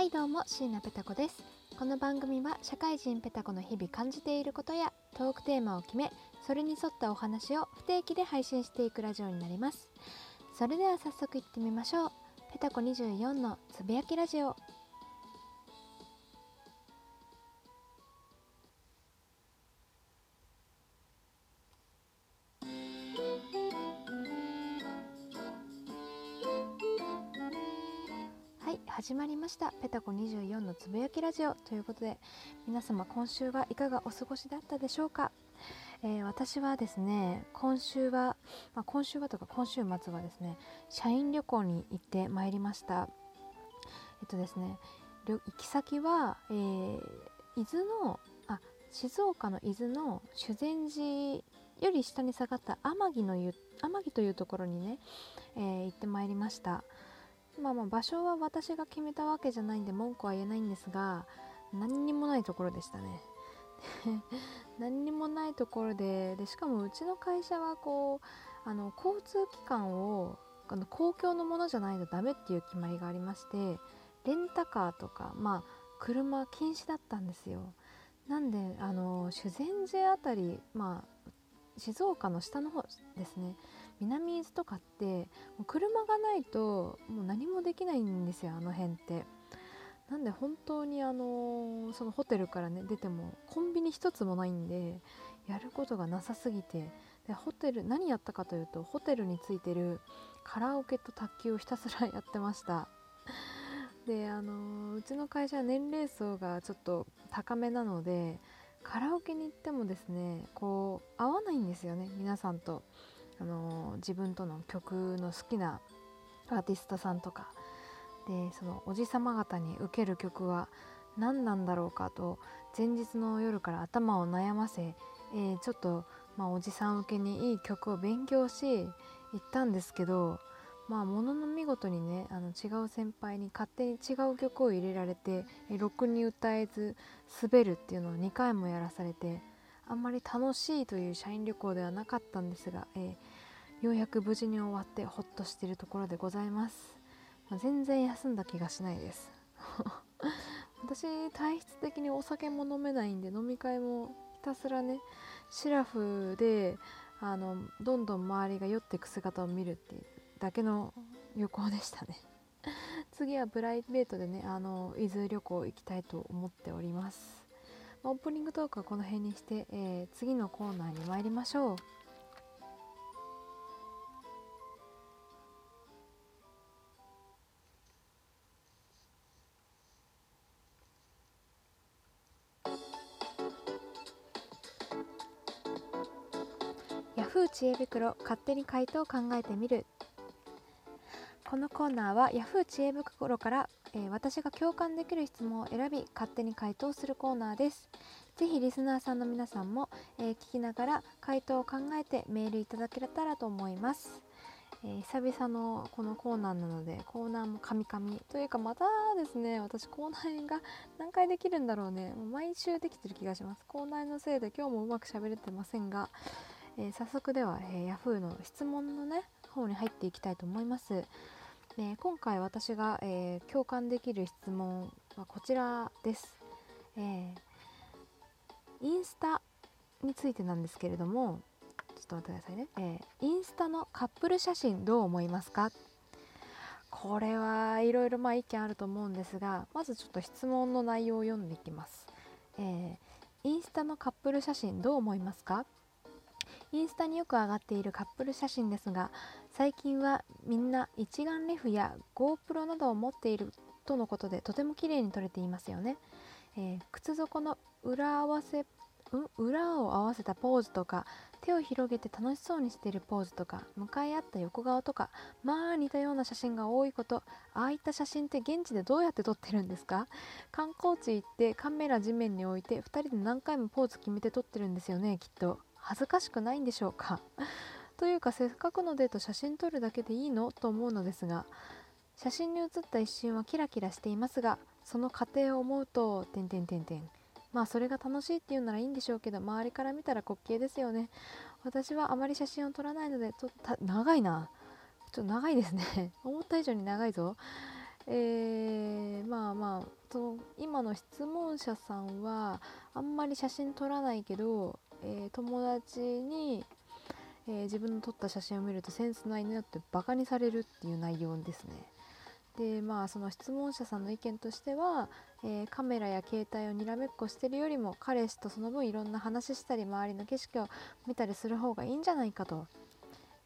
はいどうも椎名ペタ子です。この番組は社会人ペタ子の日々感じていることやトークテーマを決めそれに沿ったお話を不定期で配信していくラジオになります。それでは早速いってみましょう。ペタコ24のつぶやきラジオ。始まりました。ペタコ24のつぶやきラジオ。ということで皆様今週はいかがお過ごしだったでしょうか、えー私はですね今週は、まあ、今週はとか今週末はですね社員旅行に行ってまいりました。えっとですね行き先は、えー伊豆のあ静岡の伊豆の修善寺より下に下がった天城の湯天城というところにね、えー行ってまいりました。まあまあ場所は私が決めたわけじゃないんで文句は言えないんですが何にもないところでしたね。何にもないところででしかもうちの会社はこうあの交通機関をあの公共のものじゃないとダメっていう決まりがありましてレンタカーとかまあ車禁止だったんですよ。なんであの修善寺あたりまあ静岡の下の方ですね。南伊豆とかってもう車がないともう何もできないんですよあの辺って。なんで本当にあのそのホテルからね出てもコンビニ一つもないんでやることがなさすぎて。でホテル何やったかというとホテルについてるカラオケと卓球をひたすらやってました。であのうちの会社は年齢層がちょっと高めなのでカラオケに行ってもですねこう合わないんですよね皆さんと。あの自分との曲の好きなアーティストさんとかでそのおじさま方に受ける曲は何なんだろうかと前日の夜から頭を悩ませ、えーちょっと、まあ、おじさん受けにいい曲を勉強し行ったんですけどまあものの見事にねあの違う先輩に勝手に違う曲を入れられてろくに歌えず滑るっていうのを2回もやらされてあんまり楽しいという社員旅行ではなかったんですが、えーようやく無事に終わってほっとしているところでございます、まあ全然休んだ気がしないです。私体質的にお酒も飲めないんで飲み会もひたすらねシラフであのどんどん周りが酔ってく姿を見るっていうだけの旅行でしたね。次はプライベートでねあの伊豆旅行行きたいと思っております、まオープニングトークはこの辺にして、えー次のコーナーに参りましょう。袋勝手に回答を考えてみる。このコーナーは Yahoo! 知恵袋から、えー私が共感できる質問を選び勝手に回答するコーナーです。ぜひリスナーさんの皆さんも、えー聞きながら回答を考えてメールいただけたらと思います、えー久々のこのコーナーなのでコーナーもカミカミというかまたですね私コーナーが何回できるんだろうね。もう毎週できてる気がします。コーナーのせいで今日もうまく喋れてませんが、え早速では、え、Yahoo の質問のね方に入っていきたいと思います。で今回私が、えー共感できる質問はこちらです、えーインスタについてなんですけれどもちょっと待ってくださいね、えーインスタのカップル写真どう思いますか？これはいろいろまあ意見あると思うんですがまずちょっと質問の内容を読んでいきます、えーインスタのカップル写真どう思いますか？インスタによく上がっているカップル写真ですが最近はみんな一眼レフや GoPro などを持っているとのことでとても綺麗に撮れていますよね、えー靴底の裏合わせん？裏を合わせたポーズとか手を広げて楽しそうにしているポーズとか向かい合った横顔とかまあ似たような写真が多いことああいった写真って現地でどうやって撮ってるんですか？観光地行ってカメラ地面に置いて2人で何回もポーズ決めて撮ってるんですよねきっと。恥ずかしくないんでしょうか？というかせっかくのデート写真撮るだけでいいの？と思うのですが写真に写った一瞬はキラキラしていますがその過程を思うと点々点々まあそれが楽しいっていうならいいんでしょうけど周りから見たら滑稽ですよね。私はあまり写真を撮らないのでと長いな。ちょっと長いですね。思った以上に長いぞ。えー、まあまあその今の質問者さんはあんまり写真撮らないけど、えー、友達に、えー、自分の撮った写真を見るとセンスないねってバカにされるっていう内容ですね。でまあその質問者さんの意見としては、えー、カメラや携帯をにらめっこしてるよりも彼氏とその分いろんな話したり周りの景色を見たりする方がいいんじゃないかと、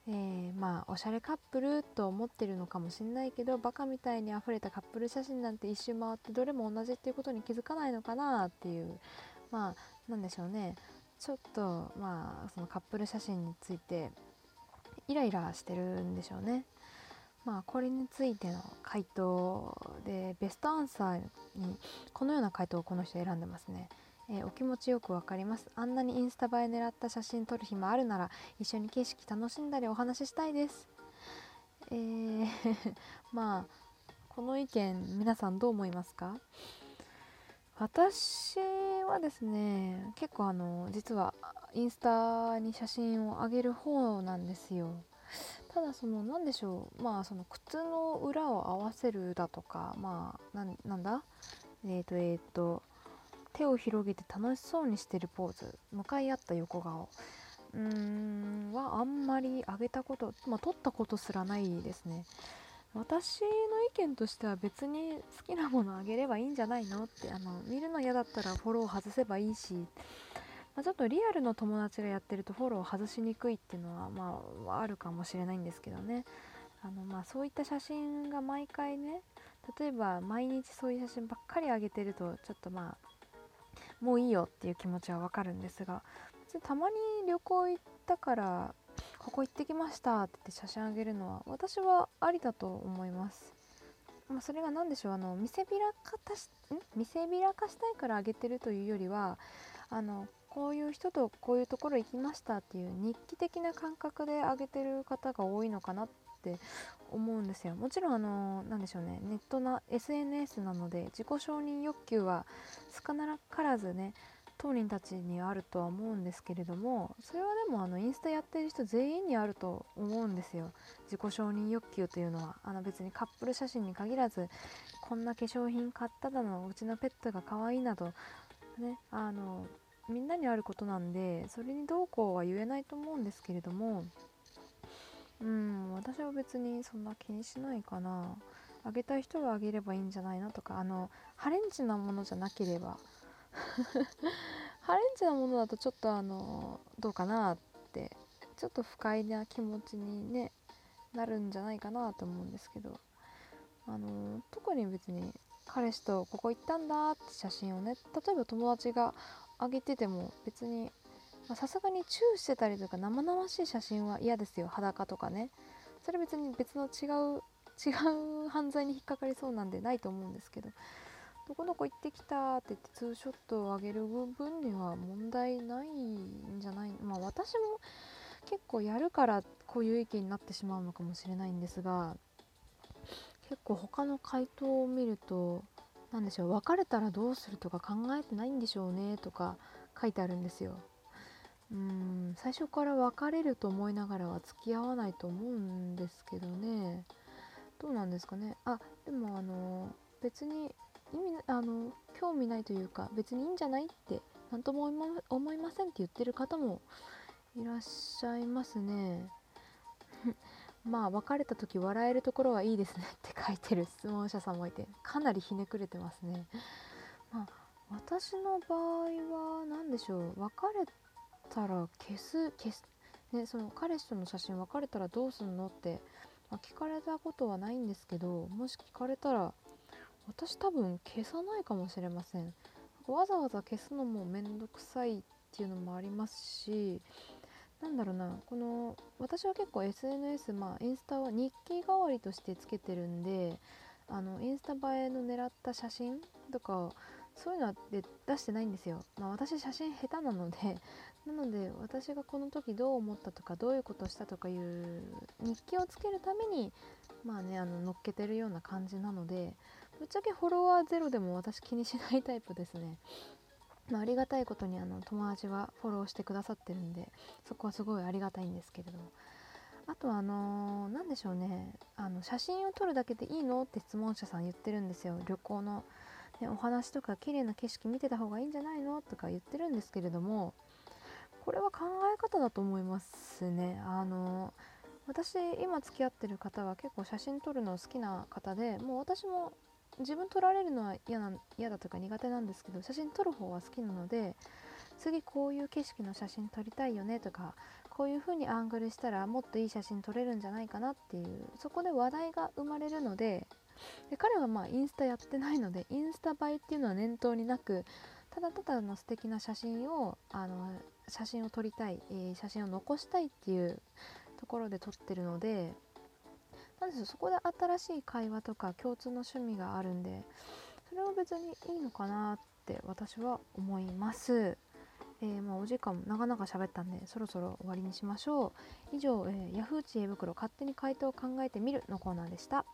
えー、まあおしゃれカップルと思ってるのかもしんないけどバカみたいに溢れたカップル写真なんて一周回ってどれも同じっていうことに気づかないのかなっていうまあなんでしょうねちょっとまあそのカップル写真についてイライラしてるんでしょうね。まあ、これについての回答でベストアンサーにこのような回答をこの人選んでますね。えー、お気持ちよくわかります。あんなにインスタ映え狙った写真撮る暇あるなら一緒に景色楽しんだりお話ししたいです。えー まあこの意見皆さんどう思いますか？私はですね結構あの実はインスタに写真を上げる方なんですよ。ただその何でしょうまあその靴の裏を合わせるだとかまあなんだ？えっ、ー、とえっ、ー、と手を広げて楽しそうにしてるポーズ。向かい合った横顔。うーんはあんまり上げたことまあ撮ったことすらないですね。私の意見としては別に好きなものあげればいいんじゃないのってあの見るの嫌だったらフォロー外せばいいし。まあ、ちょっとリアルの友達がやってるとフォロー外しにくいっていうのは、まあ、あるかもしれないんですけどね。あの、まあ、そういった写真が毎回ね例えば毎日そういう写真ばっかり上げてるとちょっとまあもういいよっていう気持ちはわかるんですがたまに旅行行ったからここ行ってきましたって言って写真あげるのは私はありだと思います。まあ、それが何でしょうあの見せびらかしん？見せびらかしたいからあげてるというよりはあのこういう人とこういうところ行きましたっていう日記的な感覚で上げてる方が多いのかなって思うんですよ。もちろんあの何でしょうね。ネットな SNS なので自己承認欲求は少なからずね当人たちにあるとは思うんですけれどもそれはでもあのインスタやってる人全員にあると思うんですよ。自己承認欲求というのは。あの別にカップル写真に限らずこんな化粧品買っただのうちのペットが可愛いなどねあのみんなにあることなんでそれにどうこうは言えないと思うんですけれどもうん私は別にそんな気にしないかな。あげたい人はあげればいいんじゃないのとか。あのハレンチなものじゃなければ。ハレンチなものだとちょっとあのどうかなってちょっと不快な気持ちにねなるんじゃないかなと思うんですけど。あの特に別に彼氏とここ行ったんだって写真をね例えば友達が上げてても別にさすがにチューしてたりとか生々しい写真は嫌ですよ。裸とかね。それ別に別の違う 違う犯罪に引っかかりそうなんでないと思うんですけど。どこどこ行ってきたって言ってツーショットを上げる分には問題ないんじゃない？まあ私も結構やるからこういう意見になってしまうのかもしれないんですが結構他の回答を見ると何でしょう別れたらどうするとか考えてないんでしょうねとか書いてあるんですよ。うん最初から別れると思いながらは付き合わないと思うんですけどね。どうなんですかね。あでもあの別に意味あの興味ないというか別にいいんじゃないって何とも思いませんって言ってる方もいらっしゃいますね。まあ別れた時笑えるところはいいですねって書いてる質問者さんもいてかなりひねくれてますね。まあ私の場合は何でしょう。別れたら消す消すねその彼氏との写真別れたらどうすんのって、まあ、聞かれたことはないんですけどもし聞かれたら私多分消さないかもしれません。わざわざ消すのもめんどくさいっていうのもありますしなんだろうなこの私は結構 SNS まあインスタは日記代わりとしてつけてるんであのインスタ映えの狙った写真とかそういうので出してないんですよ、まあ、私写真下手なので なので私がこの時どう思ったとかどういうことしたとかいう日記をつけるためにまあねあの乗っけてるような感じなのでぶっちゃけフォロワーゼロでも私気にしないタイプですね。まあ、ありがたいことにあの友達はフォローしてくださってるんでそこはすごいありがたいんですけれども。あとあのー、でしょうね。あの写真を撮るだけでいいの？って質問者さん言ってるんですよ。旅行の、ね、お話とか綺麗な景色見てた方がいいんじゃないのとか言ってるんですけれどもこれは考え方だと思いますね。あの私今付き合ってる方は結構写真撮るの好きな方でもう私も自分撮られるのは嫌な嫌だとか苦手なんですけど写真撮る方は好きなので次こういう景色の写真撮りたいよねとかこういう風にアングルしたらもっといい写真撮れるんじゃないかなっていうそこで話題が生まれるのでで彼はまあインスタやってないのでインスタ映えっていうのは念頭になくただただの素敵な写真をあの写真を撮りたい、えー、写真を残したいっていうところで撮ってるのでなんでそこで新しい会話とか共通の趣味があるんでそれは別にいいのかなって私は思います。えー、まあ、お時間も長々喋ったんでそろそろ終わりにしましょう。以上、えー、ヤフー知恵袋勝手に回答を考えてみるのコーナーでした。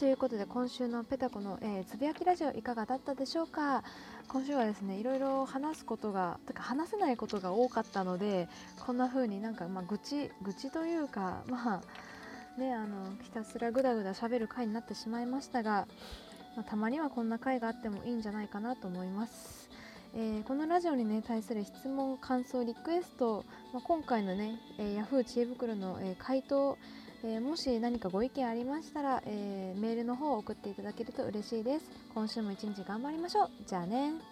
ということで今週のペタコの、えー、つぶやきラジオいかがだったでしょうか？今週はですねいろいろ話すことがとか話せないことが多かったのでこんな風になんかまあ愚痴愚痴というかまあねあのひたすらぐだぐだしゃべる回になってしまいましたが、まあ、たまにはこんな回があってもいいんじゃないかなと思います。えー、このラジオに、ね、対する質問、感想、リクエスト、まあ、今回のね、えー、Yahoo 知恵袋の、えー、回答、えー、もし何かご意見ありましたら、えー、メールの方を送っていただけると嬉しいです。今週も一日頑張りましょう。じゃあね。